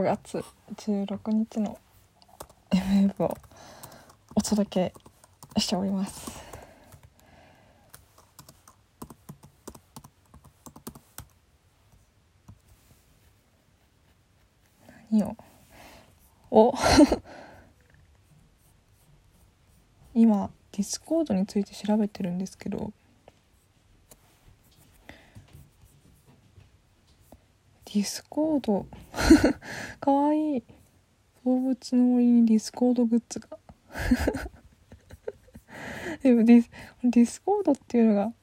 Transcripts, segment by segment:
5月16日の MF をお届けしております。何を？お？今ディスコードについて調べてるんですけど。Discord かわいい。動物の森に Discord グッズが。でもディス Discord っていうのが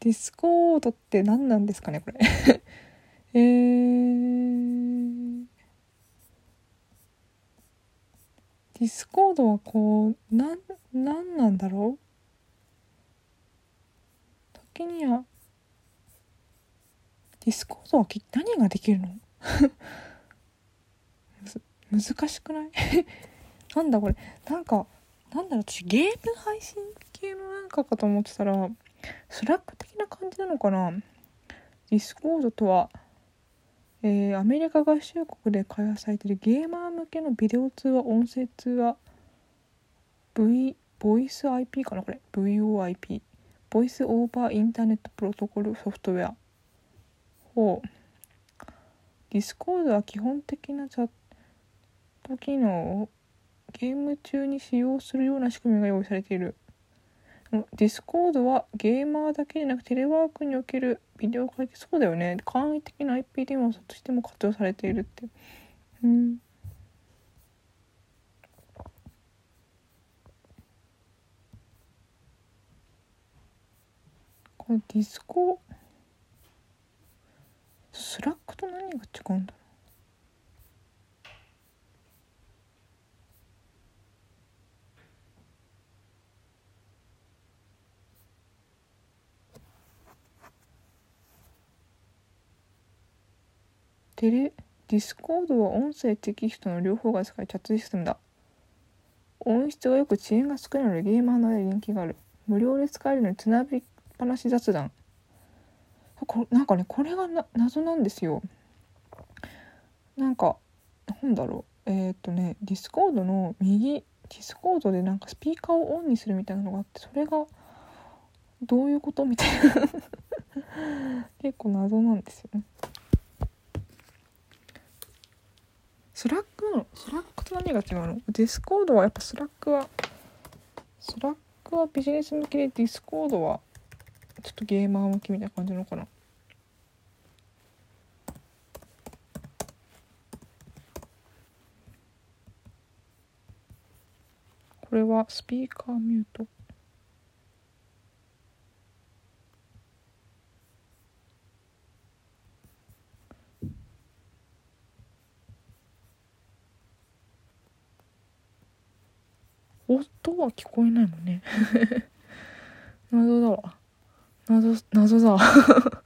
Discord って何なんですかねこれ。えー、 Discord はこうなんなんなんだろう？時には Discord は何ができるの？難しくない？なんだこれ？なんかなんだろう私ゲーム配信系のなんかかと思ってたら Slack 的な感じなのかな？ Discord とは、えー、アメリカ合衆国で開発されているゲーマー向けのビデオ通話音声通話 V ボイス IP かなこれ？ VoIP Voice over Internet Protocol ソフトウェア。ほう。 Discord は基本的なチャット機能をゲーム中に使用するような仕組みが用意されている。 Discord はゲーマーだけでなくテレワークにおけるビデオ会議そうだよね。簡易的な IP 電話としても活用されているって。うん。これディスコードスラックと何が違うんだろうテレ Discord は音声テキストの両方が使えチャットシステムだ。音質がよく遅延が少ないのでゲーマーの間で人気がある。無料で使えるのにつなびっぱなし雑談。こなんかねこれがな謎なんですよ。なんかなんだろう。えっ、とね Discord の右 Discord でなんかスピーカーをオンにするみたいなのがあってそれがどういうことみたいな。結構謎なんですよね。 Slack の？ Slack と何が違うの？ Discord はやっぱ Slack は Slack はビジネス向きで Discord はちょっとゲーマー向きみたいな感じなのかな？これはスピーカーミュート。音は聞こえないもんね。謎だわ。謎謎だ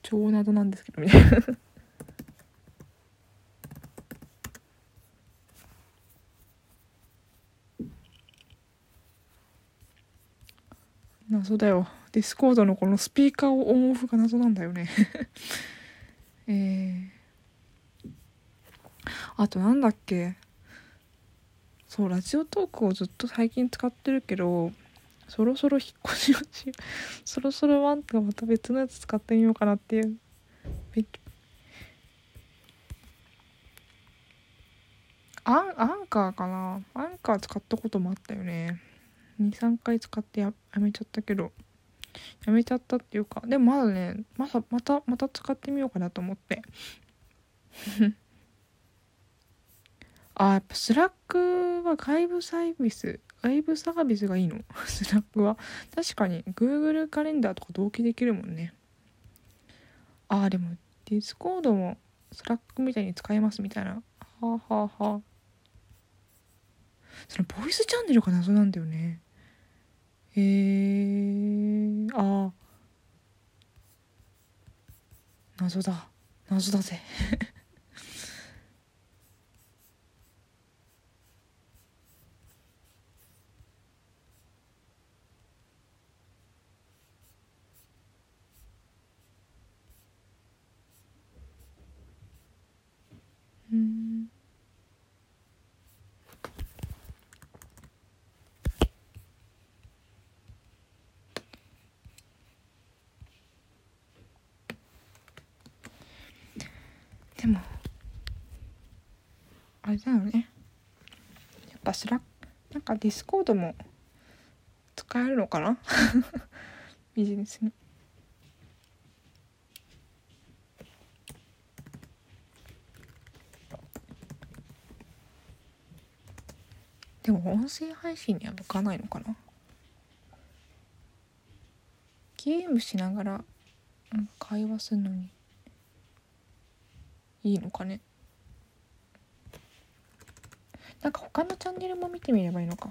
超謎なんですけどみたいな謎だよ。 Discord のこのスピーカーをオンオフが謎なんだよね。えー、あとなんだっけ？そうラジオトークをずっと最近使ってるけどそろそろ引っ越しをし そろそろワンとかまた別のやつ使ってみようかなっていう。アンアンカーかな？アンカー使ったこともあったよね。23回使ってやめちゃったけどやめちゃったっていうかでもまだねまだまたまた使ってみようかなと思って。あやっぱスラックは外部サービス外部サービスがいいの？スラックは。確かに Google カレンダーとか同期できるもんね。ああでもディスコードもスラックみたいに使えますみたいな。はあはあはあ。そのボイスチャンネルが謎なんだよね。へえああ謎だ。謎だぜ。あれだよね。やっぱスラなんかディスコードも使えるのかな？ビジネスに。でも音声配信には向かないのかな？ゲームしながら会話するのに。いいのかね。なんか他のチャンネルも見てみればいいのか。